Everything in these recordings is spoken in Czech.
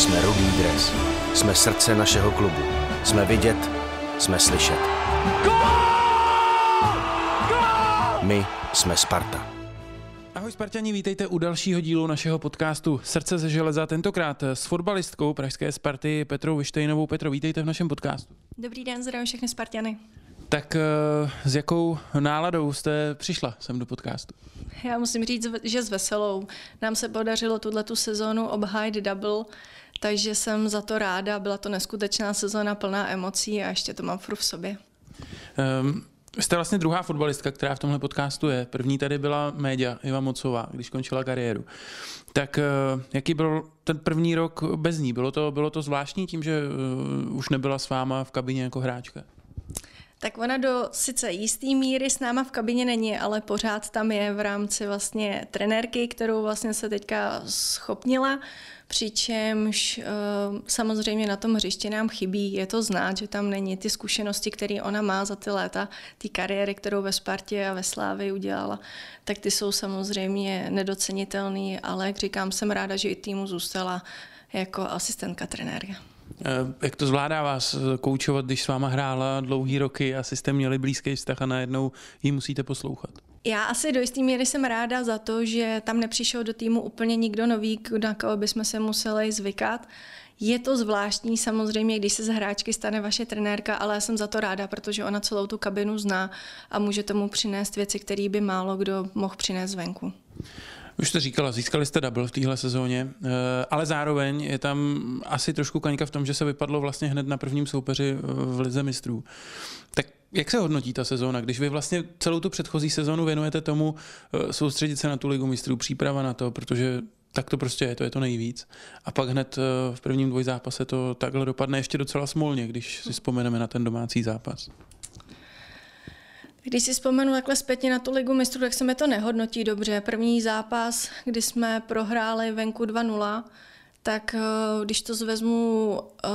Jsme Rudý dres. Jsme srdce našeho klubu. Jsme vidět, jsme slyšet. My jsme Sparta. Ahoj Spartani, vítejte u dalšího dílu našeho podcastu Srdce ze železa, tentokrát s fotbalistkou pražské Sparty Petrou Vyštejnovou. Petro, vítejte v našem podcastu. Dobrý den, zdravím všechny Spartany. Tak eh, s jakou náladou jste přišla sem do podcastu? Já musím říct, že s veselou. Nám se podařilo tuhle tu sezónu obhájit double, takže jsem za to ráda. Byla to neskutečná sezóna plná emocí a ještě to mám furt v sobě. Um, Jste vlastně druhá fotbalistka, která v tomhle podcastu je. První tady byla Média, Iva Mocová, když končila kariéru. Tak eh, jaký byl ten první rok bez ní? Bylo to, bylo to zvláštní tím, že uh, už nebyla s váma v kabině jako hráčka? Tak ona do sice jistý míry s náma v kabině není, ale pořád tam je v rámci vlastně trenérky, kterou vlastně se teďka schopnila, přičemž e, samozřejmě na tom hřišti nám chybí, je to znát, že tam není ty zkušenosti, které ona má za ty léta, ty kariéry, kterou ve Spartě a ve Slávě udělala, tak ty jsou samozřejmě nedocenitelné, ale jak říkám, jsem ráda, že i týmu zůstala jako asistentka trenéra. Eh, jak to zvládá vás eh, koučovat, když s váma hrála dlouhý roky, asi jste měli blízký vztah a najednou ji musíte poslouchat? Já asi do jisté míry jsem ráda za to, že tam nepřišel do týmu úplně nikdo nový, na koho bychom se museli zvykat. Je to zvláštní samozřejmě, když se z hráčky stane vaše trenérka, ale já jsem za to ráda, protože ona celou tu kabinu zná a může tomu přinést věci, které by málo kdo mohl přinést zvenku. Už jste říkala, získali jste double v téhle sezóně, eh, ale zároveň je tam asi trošku kaňka v tom, že se vypadlo vlastně hned na prvním soupeři v Lize mistrů. Tak jak se hodnotí ta sezóna, když vy vlastně celou tu předchozí sezónu věnujete tomu eh, soustředit se na tu ligu mistrů, příprava na to, protože tak to prostě je, to je to nejvíc. A pak hned eh, v prvním dvojzápase to takhle dopadne ještě docela smolně, když si vzpomeneme na ten domácí zápas. Když si vzpomenu takhle zpětně na tu ligu mistrů, tak se mi to nehodnotí dobře. První zápas, kdy jsme prohráli venku 2-0, tak eh, když to zvezmu eh,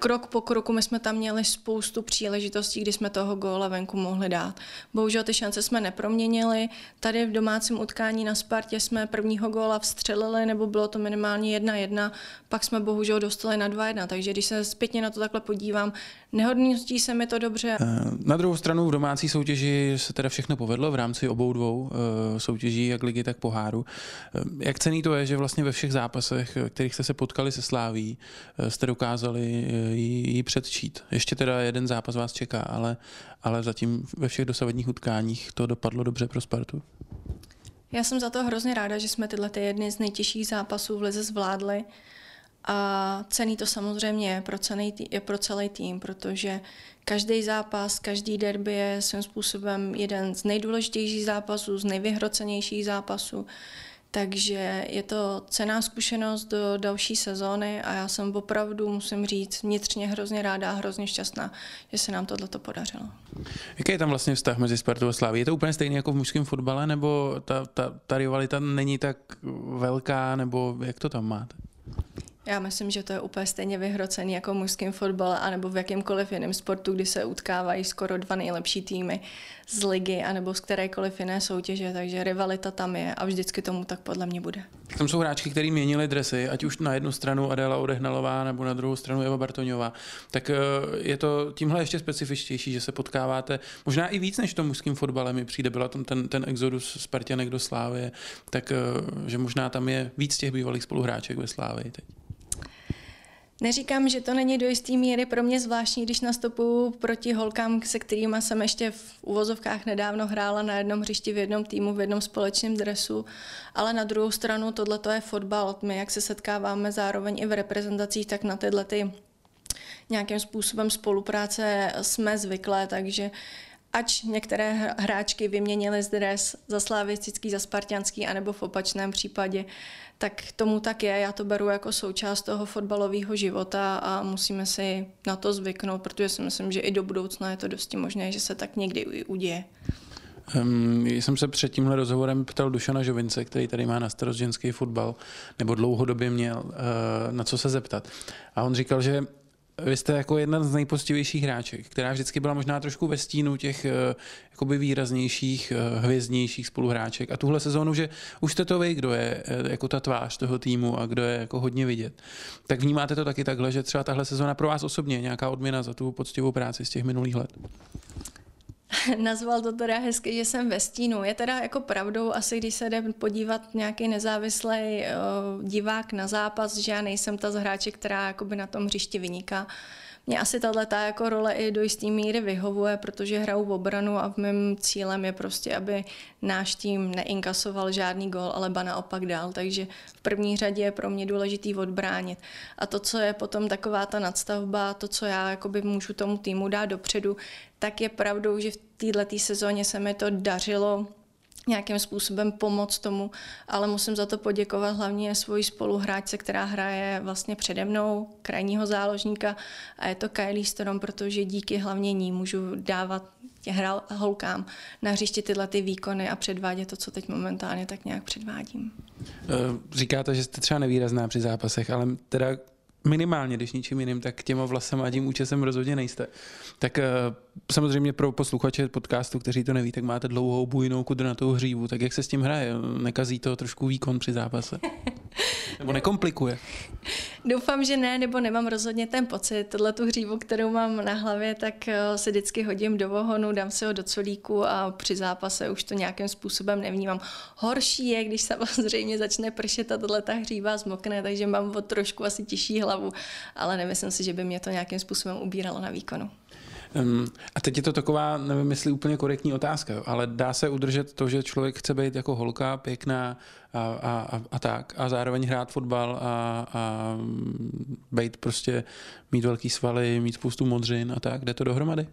krok po kroku my jsme tam měli spoustu příležitostí, kdy jsme toho góla venku mohli dát. Bohužel ty šance jsme neproměnili. Tady v domácím utkání na Spartě jsme prvního góla vstřelili, nebo bylo to minimálně 1-1, pak jsme bohužel dostali na 2-1. Takže když se zpětně na to takhle podívám, nehodnotí se mi to dobře. Eh, na druhou stranu v domácí soutěži se teda všechno povedlo v rámci obou dvou eh, soutěží, jak ligy, tak poháru. Eh, jak cený to je, že vlastně ve všech zápasech, kterých jste se potkali se Sláví, jste dokázali ji předčít. Ještě teda jeden zápas vás čeká, ale, ale zatím ve všech dosavadních utkáních to dopadlo dobře pro Spartu. Já jsem za to hrozně ráda, že jsme tyhle ty jedny z nejtěžších zápasů v lize zvládli. A cený to samozřejmě je pro celý, tý, je pro celý tým, protože každý zápas, každý derby je svým způsobem jeden z nejdůležitějších zápasů, z nejvyhrocenějších zápasů. Takže je to cená zkušenost do další sezóny a já jsem opravdu, musím říct, vnitřně hrozně ráda a hrozně šťastná, že se nám tohle podařilo. Jaký je tam vlastně vztah mezi Spartou a Sláví? Je to úplně stejný jako v mužském fotbale, nebo ta, ta, ta rivalita není tak velká, nebo jak to tam máte? Já myslím, že to je úplně stejně vyhrocený jako v mužském fotbale anebo v jakýmkoliv jiném sportu, kdy se utkávají skoro dva nejlepší týmy z ligy anebo z kterékoliv jiné soutěže, takže rivalita tam je a vždycky tomu tak podle mě bude. Tam jsou hráčky, kteří měnili dresy, ať už na jednu stranu Adela Odehnalová nebo na druhou stranu Eva Bartoňová. Tak eh, je to tímhle ještě specifičtější, že se potkáváte možná i víc než v tom mužském fotbale mi přijde. Byla tam ten, ten exodus Spartanek do Slávy, tak eh, že možná tam je víc těch bývalých spoluhráček ve Slávě teď. Neříkám, že to není do jisté míry pro mě zvláštní, když nastupuju proti holkám, se kterými jsem ještě v uvozovkách nedávno hrála na jednom hřišti v jednom týmu, v jednom společném dresu, ale na druhou stranu tohle to je fotbal. My, jak se setkáváme zároveň i v reprezentacích, tak na tyhle ty nějakým způsobem spolupráce jsme zvyklé, takže Ač některé hráčky vyměnily dres za slavistický, za spartianský, anebo v opačném případě, tak tomu tak je. Já to beru jako součást toho fotbalového života a musíme si na to zvyknout, protože si myslím, že i do budoucna je to dosti možné, že se tak někdy uděje. Um, jsem se před tímhle rozhovorem ptal Dušana Žovince, který tady má na starost ženský fotbal, nebo dlouhodobě měl, uh, na co se zeptat. A on říkal, že vy jste jako jedna z nejpostivějších hráček, která vždycky byla možná trošku ve stínu těch eh, jakoby výraznějších, eh, hvězdnějších spoluhráček. A tuhle sezónu, že už jste to vy, kdo je jako ta tvář toho týmu a kdo je jako hodně vidět. Tak vnímáte to taky takhle, že třeba tahle sezóna pro vás osobně je nějaká odměna za tu poctivou práci z těch minulých let? Nazval to teda hezky, že jsem ve stínu. Je teda jako pravdou, asi když se jde podívat nějaký nezávislý uh, divák na zápas, že já nejsem ta z hráče, která jakoby na tom hřišti vyniká. Mně asi tahle ta jako role i do jisté míry vyhovuje, protože hraju v obranu a v mém cílem je prostě, aby náš tým neinkasoval žádný gol, ale ba naopak dál. Takže v první řadě je pro mě důležitý odbránit. A to, co je potom taková ta nadstavba, to, co já jakoby můžu tomu týmu dát dopředu, tak je pravdou, že v této sezóně se mi to dařilo nějakým způsobem pomoct tomu, ale musím za to poděkovat hlavně svoji spoluhráčce, která hraje vlastně přede mnou, krajního záložníka a je to Kylie Strom, protože díky hlavně ní můžu dávat hral holkám na hřišti tyhle ty výkony a předvádět to, co teď momentálně tak nějak předvádím. Eh, říkáte, že jste třeba nevýrazná při zápasech, ale teda minimálně, když ničím jiným, tak těma vlasama a tím účesem rozhodně nejste. Tak eh, samozřejmě pro posluchače podcastu, kteří to neví, tak máte dlouhou bujnou kudrnatou hřívu, tak jak se s tím hraje? Nekazí to trošku výkon při zápase? Nebo nekomplikuje? Doufám, že ne, nebo nemám rozhodně ten pocit. Tohle tu hřívu, kterou mám na hlavě, tak eh, se vždycky hodím do vohonu, dám si ho do colíku a při zápase už to nějakým způsobem nevnímám. Horší je, když samozřejmě začne pršet a tohle ta hříva zmokne, takže mám o trošku asi těžší hlavu, ale nemyslím si, že by mě to nějakým způsobem ubíralo na výkonu. Um, a teď je to taková, nevím, jestli úplně korektní otázka, jo, ale dá se udržet to, že člověk chce být jako holka, pěkná a, a, a, a tak, a zároveň hrát fotbal a, a být prostě, mít velký svaly, mít spoustu modřin a tak. Jde to dohromady?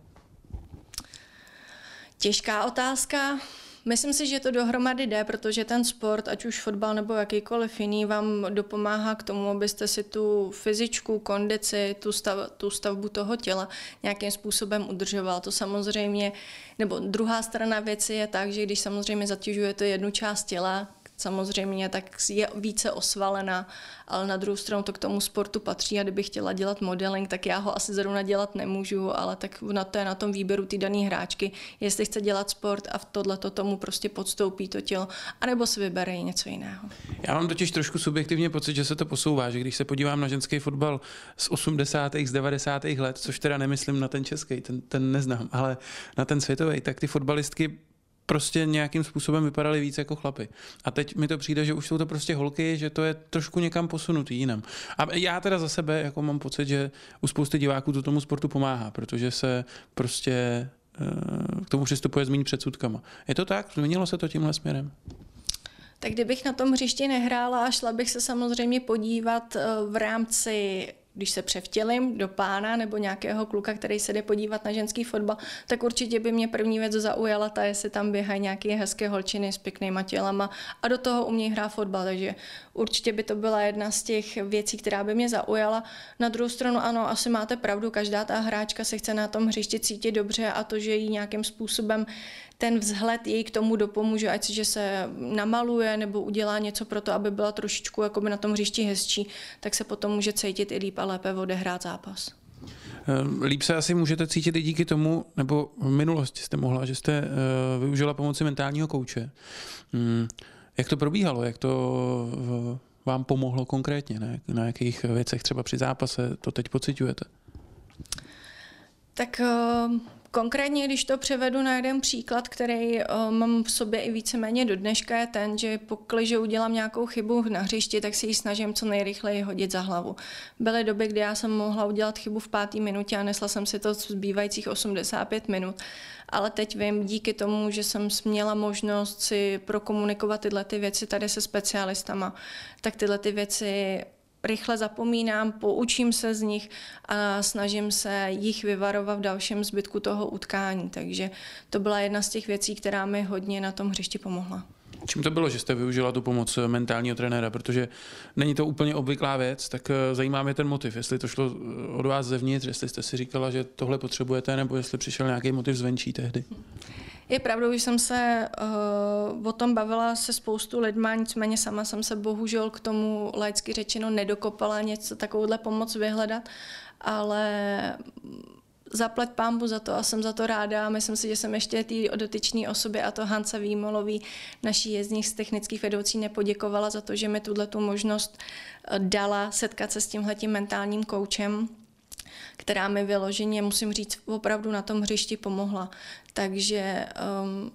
Těžká otázka. Myslím si, že to dohromady jde, protože ten sport, ať už fotbal nebo jakýkoliv jiný, vám dopomáhá k tomu, abyste si tu fyzičku, kondici, tu, stav, tu stavbu toho těla nějakým způsobem udržoval. To samozřejmě, nebo druhá strana věci je tak, že když samozřejmě zatěžujete jednu část těla, samozřejmě, tak je více osvalena, ale na druhou stranu to k tomu sportu patří a kdybych chtěla dělat modeling, tak já ho asi zrovna dělat nemůžu, ale tak na to je na tom výběru ty dané hráčky, jestli chce dělat sport a v tohle to tomu prostě podstoupí to tělo, anebo si vybere něco jiného. Já mám totiž trošku subjektivně pocit, že se to posouvá, že když se podívám na ženský fotbal z 80. z 90. let, což teda nemyslím na ten český, ten, ten neznám, ale na ten světový, tak ty fotbalistky prostě nějakým způsobem vypadaly víc jako chlapy. A teď mi to přijde, že už jsou to prostě holky, že to je trošku někam posunutý jinam. A já teda za sebe jako mám pocit, že u spousty diváků to tomu sportu pomáhá, protože se prostě eh, k tomu přistupuje s méně předsudkama. Je to tak? Změnilo se to tímhle směrem? Tak kdybych na tom hřišti nehrála šla bych se samozřejmě podívat eh, v rámci když se převtělím do pána nebo nějakého kluka, který se jde podívat na ženský fotbal, tak určitě by mě první věc zaujala ta, jestli tam běhají nějaké hezké holčiny s pěknýma tělama a do toho umějí hrát fotbal, takže určitě by to byla jedna z těch věcí, která by mě zaujala. Na druhou stranu ano, asi máte pravdu, každá ta hráčka se chce na tom hřišti cítit dobře a to, že jí nějakým způsobem ten vzhled jej k tomu dopomůže, ať že se namaluje nebo udělá něco pro to, aby byla trošičku na tom hřišti hezčí, tak se potom může cítit i líp lépe odehrát zápas. Ehm, líp se asi můžete cítit i díky tomu, nebo v minulosti jste mohla, že jste uh, využila pomoci mentálního kouče. Um, jak to probíhalo? Jak to vám pomohlo konkrétně? Ne? Na jakých věcech třeba při zápase to teď pocitujete? Tak uh, Konkrétně, když to převedu na jeden příklad, který uh, mám v sobě i víceméně do dneška, je ten, že pokud udělám nějakou chybu na hřišti, tak si ji snažím co nejrychleji hodit za hlavu. Byly doby, kdy já jsem mohla udělat chybu v páté minutě a nesla jsem si to zbývajících 85 minut. Ale teď vím, díky tomu, že jsem měla možnost si prokomunikovat tyhle ty věci tady se specialistama, tak tyhle ty věci rychle zapomínám, poučím se z nich a snažím se jich vyvarovat v dalším zbytku toho utkání. Takže to byla jedna z těch věcí, která mi hodně na tom hřišti pomohla. Čím to bylo, že jste využila tu pomoc mentálního trenéra, protože není to úplně obvyklá věc, tak eh, zajímá mě ten motiv, jestli to šlo eh, od vás zevnitř, jestli jste si říkala, že tohle potřebujete, nebo jestli přišel nějaký motiv zvenčí tehdy. Je pravdou, že jsem se uh, o tom bavila se spoustu lidma, nicméně sama jsem se bohužel k tomu laicky řečeno nedokopala něco takovouhle pomoc vyhledat, ale zaplet pámbu za to a jsem za to ráda. Myslím si, že jsem ještě té dotyčné osobě a to Hansa Výmolový, naší jezdních z technických vedoucí, nepoděkovala za to, že mi tuhle tu možnost eh, dala setkat se s tímhletím mentálním koučem která mi vyloženě, musím říct, opravdu na tom hřišti pomohla. Takže um,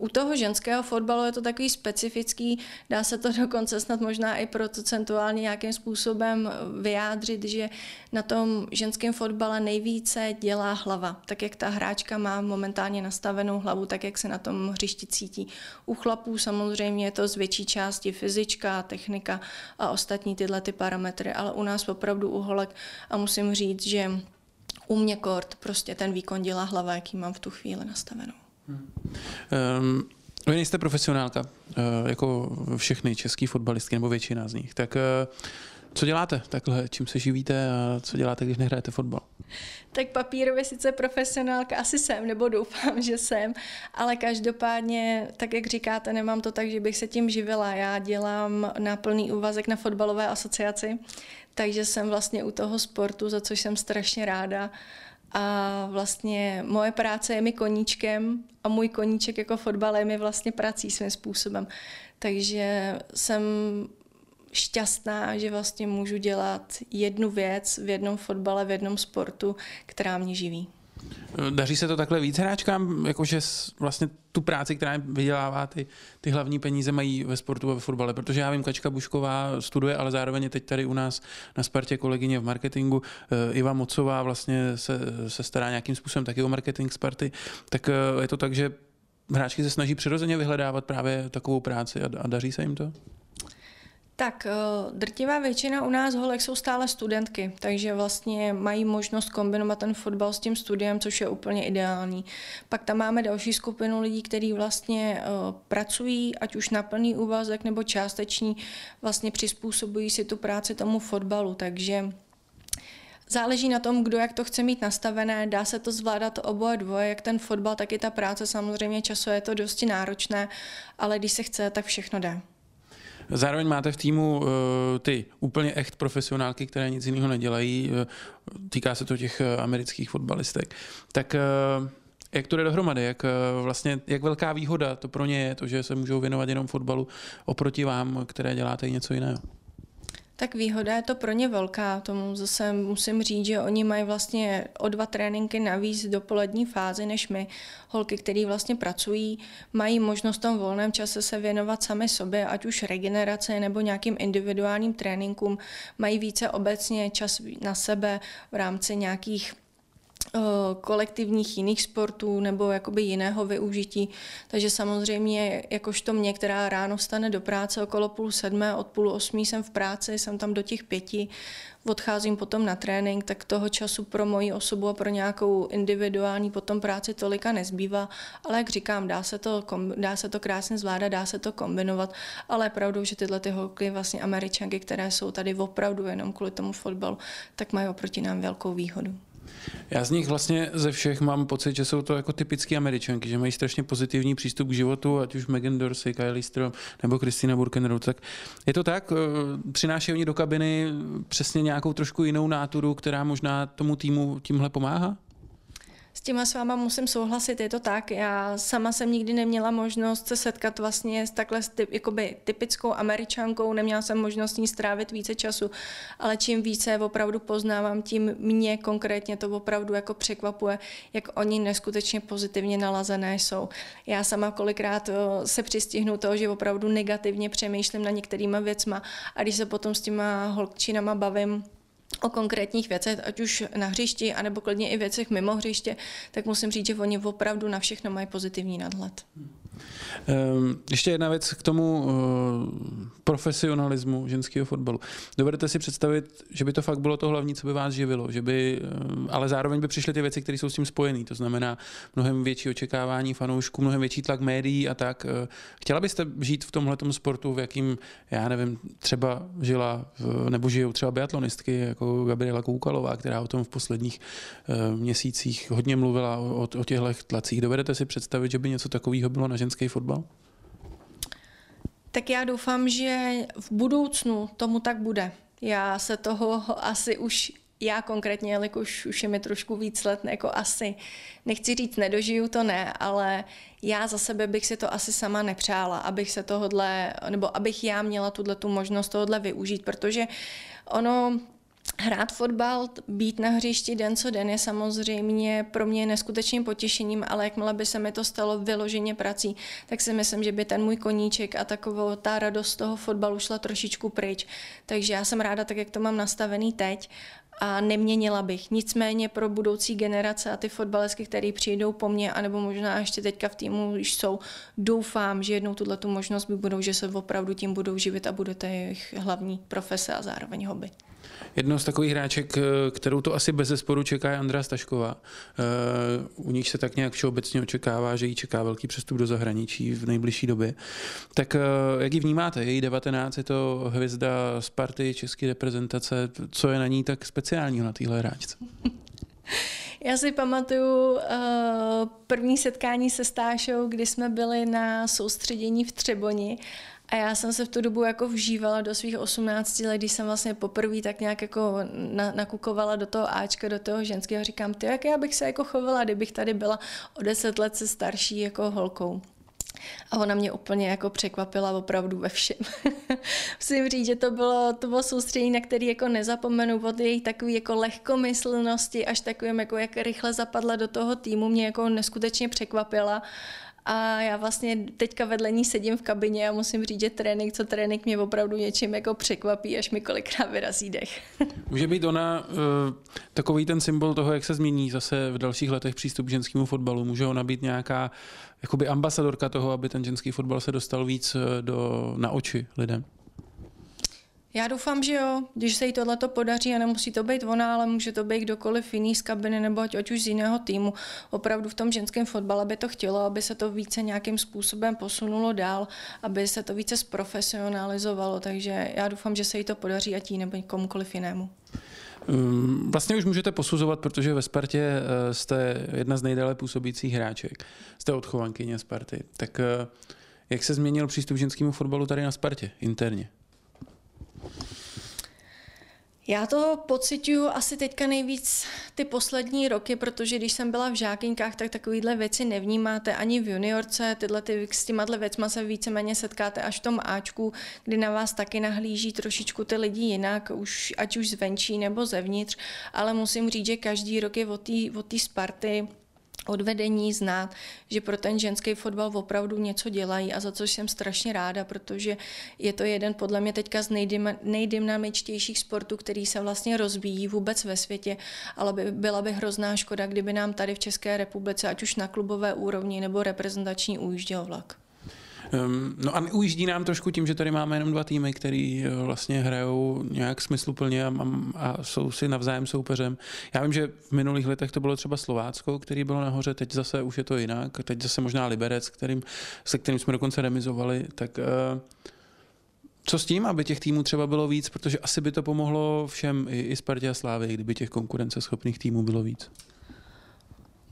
u toho ženského fotbalu je to takový specifický, dá se to dokonce snad možná i procentuálně nějakým způsobem vyjádřit, že na tom ženském fotbale nejvíce dělá hlava, tak jak ta hráčka má momentálně nastavenou hlavu, tak jak se na tom hřišti cítí. U chlapů samozřejmě je to z větší části fyzička, technika a ostatní tyhle ty parametry, ale u nás opravdu u holek a musím říct, že u mě kort prostě ten výkon dělá hlava, jaký mám v tu chvíli nastavenou. Um, vy nejste profesionálka, uh, jako všechny český fotbalistky, nebo většina z nich. Tak uh, co děláte takhle? Čím se živíte a co děláte, když nehrajete fotbal? Tak papírově sice profesionálka asi jsem, nebo doufám, že jsem, ale každopádně, tak jak říkáte, nemám to tak, že bych se tím živila. Já dělám na plný úvazek na fotbalové asociaci, takže jsem vlastně u toho sportu, za což jsem strašně ráda a vlastně moje práce je mi koníčkem a můj koníček jako fotbal je mi vlastně prací svým způsobem. Takže jsem šťastná, že vlastně můžu dělat jednu věc v jednom fotbale, v jednom sportu, která mě živí. Daří se to takhle víc hráčkám, jakože vlastně tu práci, která vydělává ty, ty hlavní peníze, mají ve sportu a ve fotbale, protože já vím, Kačka Bušková studuje, ale zároveň teď tady u nás na Spartě kolegyně v marketingu. Eh, Iva Mocová vlastně se, se stará nějakým způsobem taky o marketing Sparty, tak eh, je to tak, že hráčky se snaží přirozeně vyhledávat právě takovou práci a, a daří se jim to? Tak eh, drtivá většina u nás holek jsou stále studentky, takže vlastně mají možnost kombinovat ten fotbal s tím studiem, což je úplně ideální. Pak tam máme další skupinu lidí, kteří vlastně uh, pracují, ať už na plný úvazek nebo částečný, vlastně přizpůsobují si tu práci tomu fotbalu, takže Záleží na tom, kdo jak to chce mít nastavené, dá se to zvládat oboje dvoje, jak ten fotbal, tak i ta práce. Samozřejmě časově je to dosti náročné, ale když se chce, tak všechno jde. Zároveň máte v týmu uh, ty úplně echt profesionálky, které nic jiného nedělají. Uh, týká se to těch uh, amerických fotbalistek. Tak jak to jde dohromady? Jak, vlastně, jak velká výhoda to pro ně je, to, že se můžou věnovat jenom fotbalu oproti vám, které děláte i něco jiného? Tak výhoda je to pro ně velká. Tomu zase musím říct, že oni mají vlastně o dva tréninky navíc do polední fázy než my. Holky, které vlastně pracují, mají možnost v tom volném čase se věnovat sami sobě, ať už regenerace nebo nějakým individuálním tréninkům. Mají více obecně čas na sebe v rámci nějakých kolektivních jiných sportů nebo jakoby jiného využití. Takže samozřejmě, jakožto mě, která ráno vstane do práce okolo půl sedmé, od půl osmí jsem v práci, jsem tam do těch pěti, odcházím potom na trénink, tak toho času pro moji osobu a pro nějakou individuální potom práci tolika nezbývá, ale jak říkám, dá se to, dá se to krásně zvládat, dá se to kombinovat, ale je pravdou, že tyhle ty holky, vlastně američanky, které jsou tady opravdu jenom kvůli tomu fotbalu, tak mají oproti nám velkou výhodu. Já z nich vlastně ze všech mám pocit, že jsou to jako typické američanky, že mají strašně pozitivní přístup k životu, ať už Megan Dorsey, Kylie Strom nebo Christina Burkenroth. Tak je to tak, eh, přinášejí oni do kabiny přesně nějakou trošku jinou náturu, která možná tomu týmu tímhle pomáhá? S těma s váma musím souhlasit, je to tak. Já sama jsem nikdy neměla možnost se setkat vlastně s takhle typ, jakoby typickou američankou, neměla jsem možnost s ní strávit více času, ale čím více opravdu poznávám, tím mě konkrétně to opravdu jako překvapuje, jak oni neskutečně pozitivně nalazené jsou. Já sama kolikrát eh, se přistihnu toho, že opravdu negativně přemýšlím na některýma věcma a když se potom s těma holčinama bavím, o konkrétních věcech, ať už na hřišti, anebo klidně i věcech mimo hřiště, tak musím říct, že oni opravdu na všechno mají pozitivní nadhled. Ehm, ještě jedna věc k tomu eh, profesionalismu ženského fotbalu. Dovedete si představit, že by to fakt bylo to hlavní, co by vás živilo, že by, eh, ale zároveň by přišly ty věci, které jsou s tím spojené. To znamená mnohem větší očekávání fanoušků, mnohem větší tlak médií a tak. Eh, chtěla byste žít v tomhle sportu, v jakým, já nevím, třeba žila nebo žijou třeba biatlonistky jako Gabriela Koukalová, která o tom v posledních měsících hodně mluvila o, o těchto tlacích. Dovedete si představit, že by něco takového bylo na ženský fotbal? Tak já doufám, že v budoucnu tomu tak bude. Já se toho asi už já konkrétně, jelikož už je mi trošku víc let, jako asi, nechci říct, nedožiju to ne, ale já za sebe bych si to asi sama nepřála, abych se tohodle, nebo abych já měla tuhle tu možnost tohodle využít, protože ono Hrát fotbal, být na hřišti den co den je samozřejmě pro mě neskutečným potěšením, ale jakmile by se mi to stalo vyloženě prací, tak si myslím, že by ten můj koníček a takovou ta radost toho fotbalu šla trošičku pryč. Takže já jsem ráda tak, jak to mám nastavený teď a neměnila bych. Nicméně pro budoucí generace a ty fotbalesky, které přijdou po mně, anebo možná ještě teďka v týmu už jsou, doufám, že jednou tuhle tu možnost by budou, že se opravdu tím budou živit a bude to jejich hlavní profese a zároveň hobby. Jednou z takových hráček, eh, kterou to asi bez zesporu čeká, je Andrea Stašková. Eh, u nich se tak nějak všeobecně očekává, že jí čeká velký přestup do zahraničí v nejbližší době. Tak eh, jak ji vnímáte? Její 19 je to hvězda Sparty české reprezentace. Co je na ní tak speciálního na téhle hráčce? Já si pamatuju uh, první setkání se Stášou, kdy jsme byli na soustředění v Třeboni a já jsem se v tu dobu jako vžívala do svých 18 let, když jsem vlastně poprvé tak nějak jako na, nakukovala do toho Ačka, do toho ženského. Říkám, ty, jak já bych se jako chovala, kdybych tady byla o 10 let se starší jako holkou. A ona mě úplně jako překvapila opravdu ve všem. Musím říct, že to bylo, to bylo soustředění, na který jako nezapomenu od její takový jako lehkomyslnosti, až takovým jako jak rychle zapadla do toho týmu, mě jako neskutečně překvapila a já vlastně teďka vedle ní sedím v kabině a musím říct, že trénink, co trénink mě opravdu něčím jako překvapí, až mi kolikrát vyrazí dech. Může být ona uh, takový ten symbol toho, jak se změní zase v dalších letech přístup k ženskému fotbalu. Může ona být nějaká jakoby ambasadorka toho, aby ten ženský fotbal se dostal víc eh, do, na oči lidem? Já doufám, že jo, když se jí tohle podaří a nemusí to být ona, ale může to být kdokoliv jiný z kabiny nebo ať, už z jiného týmu. Opravdu v tom ženském fotbale by to chtělo, aby se to více nějakým způsobem posunulo dál, aby se to více zprofesionalizovalo, takže já doufám, že se jí to podaří ať jí nebo komukoliv jinému. Mm, vlastně už můžete posuzovat, protože ve Spartě eh, jste jedna z nejdéle působících hráček. Jste odchovankyně Sparty. Tak eh, jak se změnil přístup ženskému fotbalu tady na Spartě interně? Já to pocituju asi teďka nejvíc ty poslední roky, protože když jsem byla v žákynkách, tak takovýhle věci nevnímáte ani v juniorce, tyhle ty, s těma věcma se víceméně setkáte až v tom Ačku, kdy na vás taky nahlíží trošičku ty lidi jinak, už, ať už zvenčí nebo zevnitř, ale musím říct, že každý rok je od té od odvedení znát, že pro ten ženský fotbal opravdu něco dělají a za což jsem strašně ráda, protože je to jeden podle mě teďka z nejdynamičtějších sportů, který se vlastně rozvíjí vůbec ve světě, ale by, byla by hrozná škoda, kdyby nám tady v České republice, ať už na klubové úrovni nebo reprezentační, ujížděl vlak. Um, no a ujíždí nám trošku tím, že tady máme jenom dva týmy, který eh, vlastně hrajou nějak smysluplně a, a jsou si navzájem soupeřem. Já vím, že v minulých letech to bylo třeba Slovácko, který bylo nahoře, teď zase už je to jinak, teď zase možná Liberec, kterým, se kterým jsme dokonce remizovali, tak uh, co s tím, aby těch týmů třeba bylo víc, protože asi by to pomohlo všem, i, i Spartě a Slávy, kdyby těch konkurenceschopných týmů bylo víc.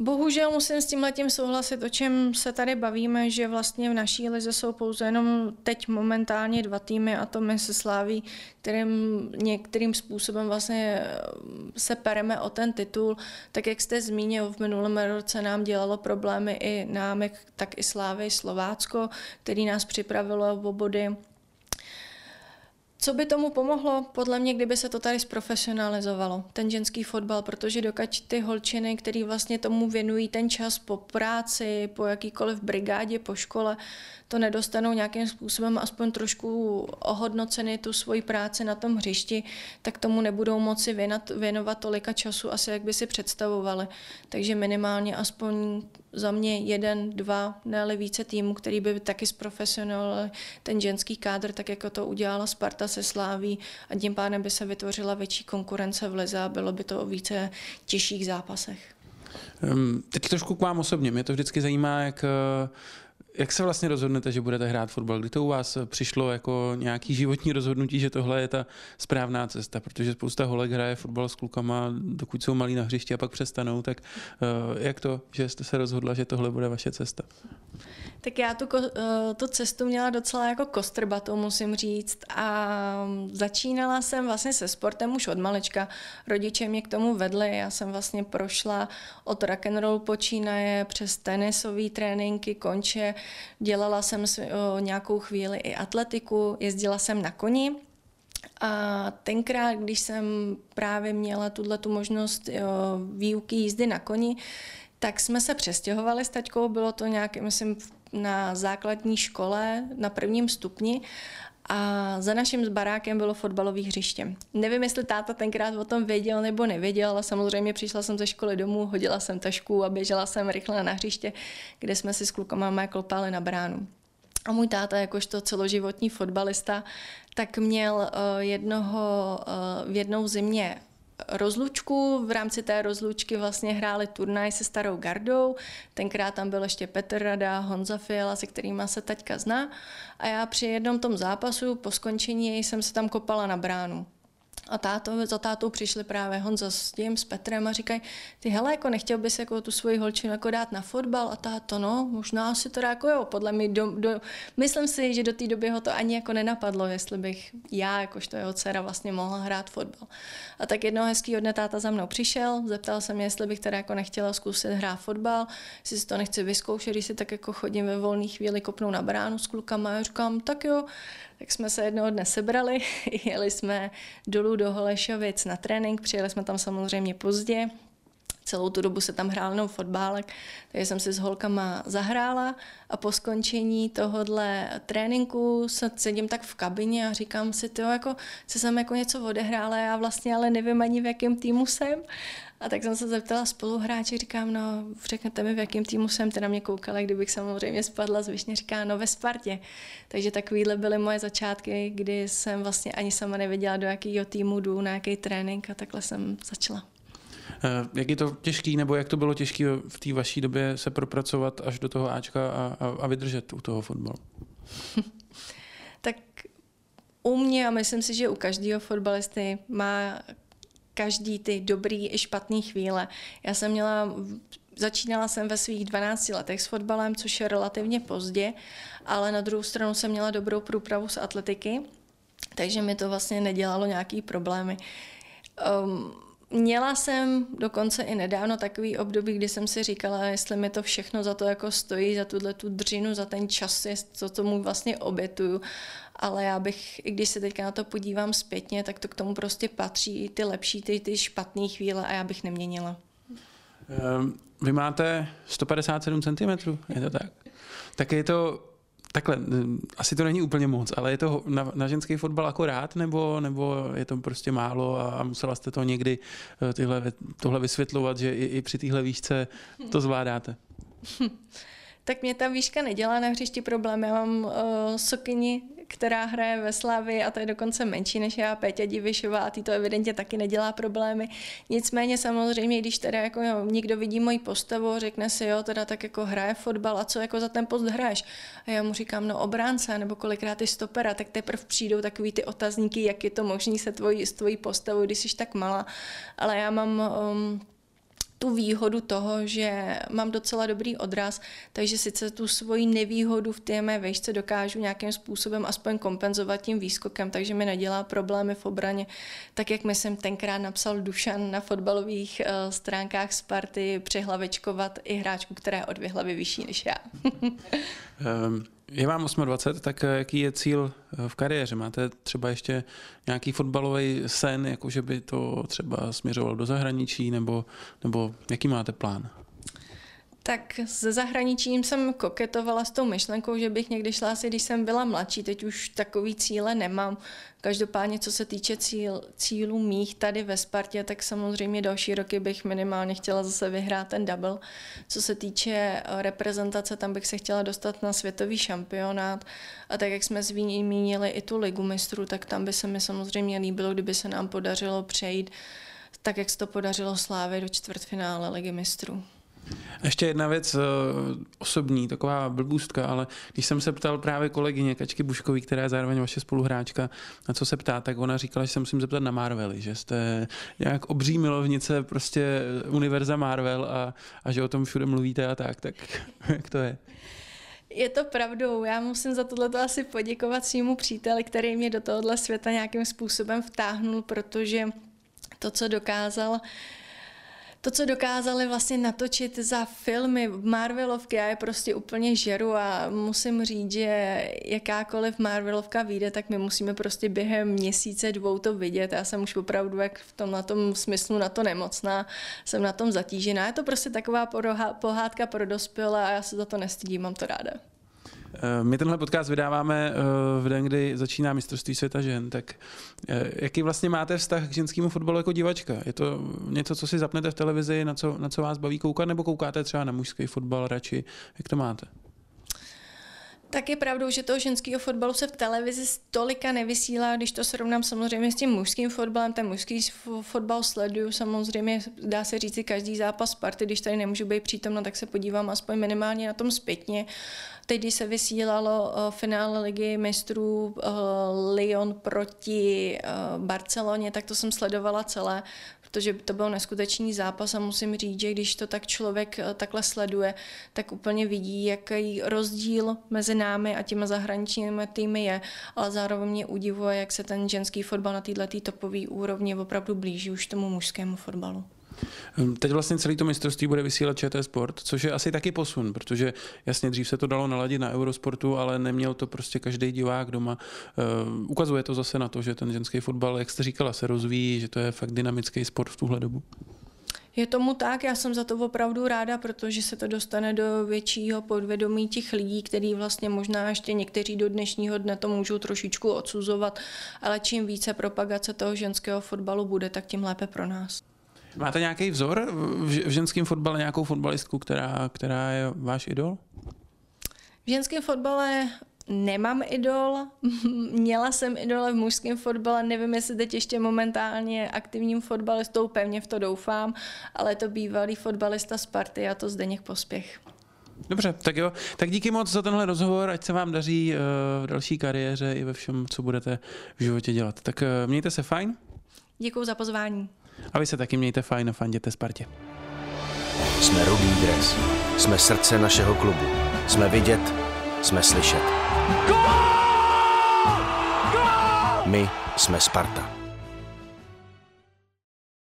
Bohužel musím s tím letím souhlasit, o čem se tady bavíme, že vlastně v naší lize jsou pouze jenom teď momentálně dva týmy a to my se sláví, kterým některým způsobem vlastně eh, se pereme o ten titul. Tak jak jste zmínil, v minulém roce nám dělalo problémy i námek, tak i Slávy Slovácko, který nás připravilo o body Co by tomu pomohlo? Podle mě, kdyby se to tady zprofesionalizovalo, ten ženský fotbal, protože dokud ty holčiny, který vlastně tomu věnují ten čas po práci, po jakýkoliv brigádě, po škole, to nedostanou nějakým způsobem aspoň trošku ohodnoceny tu svoji práci na tom hřišti, tak tomu nebudou moci věnat, věnovat tolika času asi, jak by si představovali. Takže minimálně aspoň za mě jeden, dva, ne více týmů, který by taky zprofesionalizovali ten ženský kádr, tak jako to udělala Sparta se Sláví a tím pádem by se vytvořila větší konkurence v lize a bylo by to o více těžších zápasech. Teď trošku k vám osobně. Mě to vždycky zajímá, jak jak se vlastně rozhodnete, že budete hrát fotbal? Kdy to u vás přišlo jako nějaký životní rozhodnutí, že tohle je ta správná cesta? Protože spousta holek hraje fotbal s klukama, dokud jsou malí na hřišti a pak přestanou. Tak uh, jak to, že jste se rozhodla, že tohle bude vaše cesta? Tak já tu, eh, tu cestu měla docela jako kostrbatou, musím říct. A začínala jsem vlastně se sportem už od malečka. Rodiče mě k tomu vedli. Já jsem vlastně prošla od rock'n'roll počínaje přes tenisové tréninky, konče. Dělala jsem nějakou chvíli i atletiku, jezdila jsem na koni. A tenkrát, když jsem právě měla tuhle tu možnost výuky jízdy na koni, tak jsme se přestěhovali s taťkou, bylo to nějak, myslím, na základní škole na prvním stupni a za naším barákem bylo fotbalové hřiště. Nevím, jestli táta tenkrát o tom věděl nebo nevěděl, ale samozřejmě přišla jsem ze školy domů, hodila jsem tašku a běžela jsem rychle na hřiště, kde jsme si s klukama klopali na bránu. A můj táta, jakožto celoživotní fotbalista, tak měl uh, jednoho, uh, v jednou zimě rozlučku. V rámci té rozlučky vlastně hráli turnaj se starou gardou. Tenkrát tam byl ještě Petr Rada, Honza Fiala, se kterými se taťka zná. A já při jednom tom zápasu po skončení jsem se tam kopala na bránu. A táto, za tátou přišli právě Honza s tím, s Petrem a říkají, ty hele, jako nechtěl bys jako tu svoji holčinu jako dát na fotbal a táto, no, možná si to jako jo, podle mě, do, do, myslím si, že do té doby ho to ani jako nenapadlo, jestli bych já, jakožto jeho dcera, vlastně mohla hrát fotbal. A tak jednoho hezkýho dne táta za mnou přišel, zeptal se mě, jestli bych teda jako nechtěla zkusit hrát fotbal, jestli si to nechci vyzkoušet, když si tak jako chodím ve volné chvíli kopnou na bránu s klukama a říkám, tak jo, tak jsme se jednoho dne sebrali, jeli jsme dolů do Holešovic na trénink, přijeli jsme tam samozřejmě pozdě, celou tu dobu se tam hrál jenom fotbálek, takže jsem si s holkama zahrála a po skončení tohohle tréninku sedím tak v kabině a říkám si, tyjo, jako se jsem jako něco odehrála, já vlastně ale nevím ani v jakém týmu jsem. A tak jsem se zeptala spoluhráče, říkám, no řeknete mi, v jakém týmu jsem, teda mě koukala, kdybych samozřejmě spadla z Višně, říká, no ve Spartě. Takže takovýhle byly moje začátky, kdy jsem vlastně ani sama nevěděla, do jakého týmu jdu, na jaký trénink a takhle jsem začala. Eh, jak je to těžký, nebo jak to bylo těžké v té vaší době se propracovat až do toho Ačka a, a, a vydržet u toho fotbalu? tak u mě a myslím si, že u každého fotbalisty má každý ty dobrý i špatný chvíle. Já jsem měla Začínala jsem ve svých 12 letech s fotbalem, což je relativně pozdě, ale na druhou stranu jsem měla dobrou průpravu z atletiky, takže mi to vlastně nedělalo nějaký problémy. Um, Měla jsem dokonce i nedávno takový období, kdy jsem si říkala, jestli mi to všechno za to jako stojí, za tuhle tu dřinu, za ten čas, co tomu vlastně obětuju. Ale já bych, i když se teďka na to podívám zpětně, tak to k tomu prostě patří i ty lepší, ty, ty špatné chvíle a já bych neměnila. Ehm, vy máte 157 cm, je to tak? Tak je to Takhle, asi to není úplně moc, ale je to na, na ženský fotbal akorát, nebo, nebo je to prostě málo a, a musela jste to někdy eh, tyhle, tohle vysvětlovat, že i, i při téhle výšce to zvládáte? tak mě ta výška nedělá na hřišti problém. Já mám uh, sokyni, která hraje ve Slavii a to je dokonce menší než já, Péťa Divišová a ty to evidentně taky nedělá problémy. Nicméně samozřejmě, když teda jako jo, někdo vidí moji postavu, řekne si, jo, teda tak jako hraje fotbal a co jako za ten post hraješ? A já mu říkám, no obránce nebo kolikrát ty stopera, tak teprve přijdou takový ty otazníky, jak je to možné se tvojí, s tvojí postavou, když jsi tak malá. Ale já mám um, tu výhodu toho, že mám docela dobrý odraz, takže sice tu svoji nevýhodu v té mé vejšce dokážu nějakým způsobem aspoň kompenzovat tím výskokem, takže mi nedělá problémy v obraně, tak jak mi jsem tenkrát napsal Dušan na fotbalových uh, stránkách Sparty přehlavečkovat i hráčku, která je o dvě hlavy vyšší než já. um. Je vám 28, tak eh, jaký je cíl v kariéře? Máte třeba ještě nějaký fotbalový sen, jako že by to třeba směřoval do zahraničí, nebo, nebo jaký máte plán? Tak se zahraničím jsem koketovala s tou myšlenkou, že bych někdy šla asi, když jsem byla mladší, teď už takový cíle nemám. Každopádně, co se týče cíl, cílů mých tady ve Spartě, tak samozřejmě další roky bych minimálně chtěla zase vyhrát ten double. Co se týče eh, reprezentace, tam bych se chtěla dostat na světový šampionát. A tak, jak jsme zmínili i tu ligu mistrů, tak tam by se mi samozřejmě líbilo, kdyby se nám podařilo přejít tak, jak se to podařilo Slávě do čtvrtfinále ligy mistrů. Ještě jedna věc eh, osobní, taková blbůstka, ale když jsem se ptal právě kolegyně Kačky Buškový, která je zároveň vaše spoluhráčka, na co se ptá, tak ona říkala, že se musím zeptat na Marvely, že jste nějak obří milovnice prostě univerza Marvel a, a že o tom všude mluvíte a tak, tak jak to je? Je to pravdou. Já musím za tohle asi poděkovat svýmu příteli, který mě do tohohle světa nějakým způsobem vtáhnul, protože to, co dokázal to, co dokázali vlastně natočit za filmy Marvelovky, já je prostě úplně žeru a musím říct, že jakákoliv Marvelovka vyjde, tak my musíme prostě během měsíce, dvou to vidět. Já jsem už opravdu jak v tom, na tom smyslu na to nemocná, jsem na tom zatížená. Je to prostě taková pohádka pro dospělé a já se za to nestydím, mám to ráda. Eh, my tenhle podcast vydáváme eh, v den, kdy začíná mistrovství světa žen, tak eh, jaký vlastně máte vztah k ženskému fotbalu jako divačka? Je to něco, co si zapnete v televizi, na co, na co vás baví koukat, nebo koukáte třeba na mužský fotbal radši? Jak to máte? Tak je pravdou, že toho ženského fotbalu se v televizi stolika nevysílá, když to srovnám samozřejmě s tím mužským fotbalem, ten mužský fotbal sleduju samozřejmě, dá se říct každý zápas party, když tady nemůžu být přítomna, tak se podívám aspoň minimálně na tom zpětně. Teď, když se vysílalo uh, finále ligy mistrů uh, Lyon proti uh, Barceloně, tak to jsem sledovala celé protože to byl neskutečný zápas a musím říct, že když to tak člověk eh, takhle sleduje, tak úplně vidí, jaký rozdíl mezi námi a těma zahraničními týmy je, ale zároveň mě udivuje, jak se ten ženský fotbal na této topové úrovni opravdu blíží už tomu mužskému fotbalu. Hm, teď vlastně celý to mistrovství bude vysílat ČT Sport, což je asi taky posun, protože jasně dřív se to dalo naladit na Eurosportu, ale neměl to prostě každý divák doma. Uh, ukazuje to zase na to, že ten ženský fotbal, jak jste říkala, se rozvíjí, že to je fakt dynamický sport v tuhle dobu. Je tomu tak, já jsem za to opravdu ráda, protože se to dostane do většího podvědomí těch lidí, kteří vlastně možná ještě někteří do dnešního dne to můžou trošičku odsuzovat, ale čím více propagace toho ženského fotbalu bude, tak tím lépe pro nás. Máte nějaký vzor v ženském fotbale, nějakou fotbalistku, která, která je váš idol? V ženském fotbale nemám idol, měla jsem idole v mužském fotbale, nevím, jestli teď ještě momentálně aktivním fotbalistou, pevně v to doufám, ale to bývalý fotbalista Sparty a to Zdeněk Pospěch. Dobře, tak jo. Tak díky moc za tenhle rozhovor, ať se vám daří eh, v další kariéře i ve všem, co budete v životě dělat. Tak eh, mějte se fajn. Děkuji za pozvání. A vy se taky mějte fajn a fanděte Spartě. Jsme Rudý dres. Jsme srdce našeho klubu. Jsme vidět, jsme slyšet. My jsme Sparta.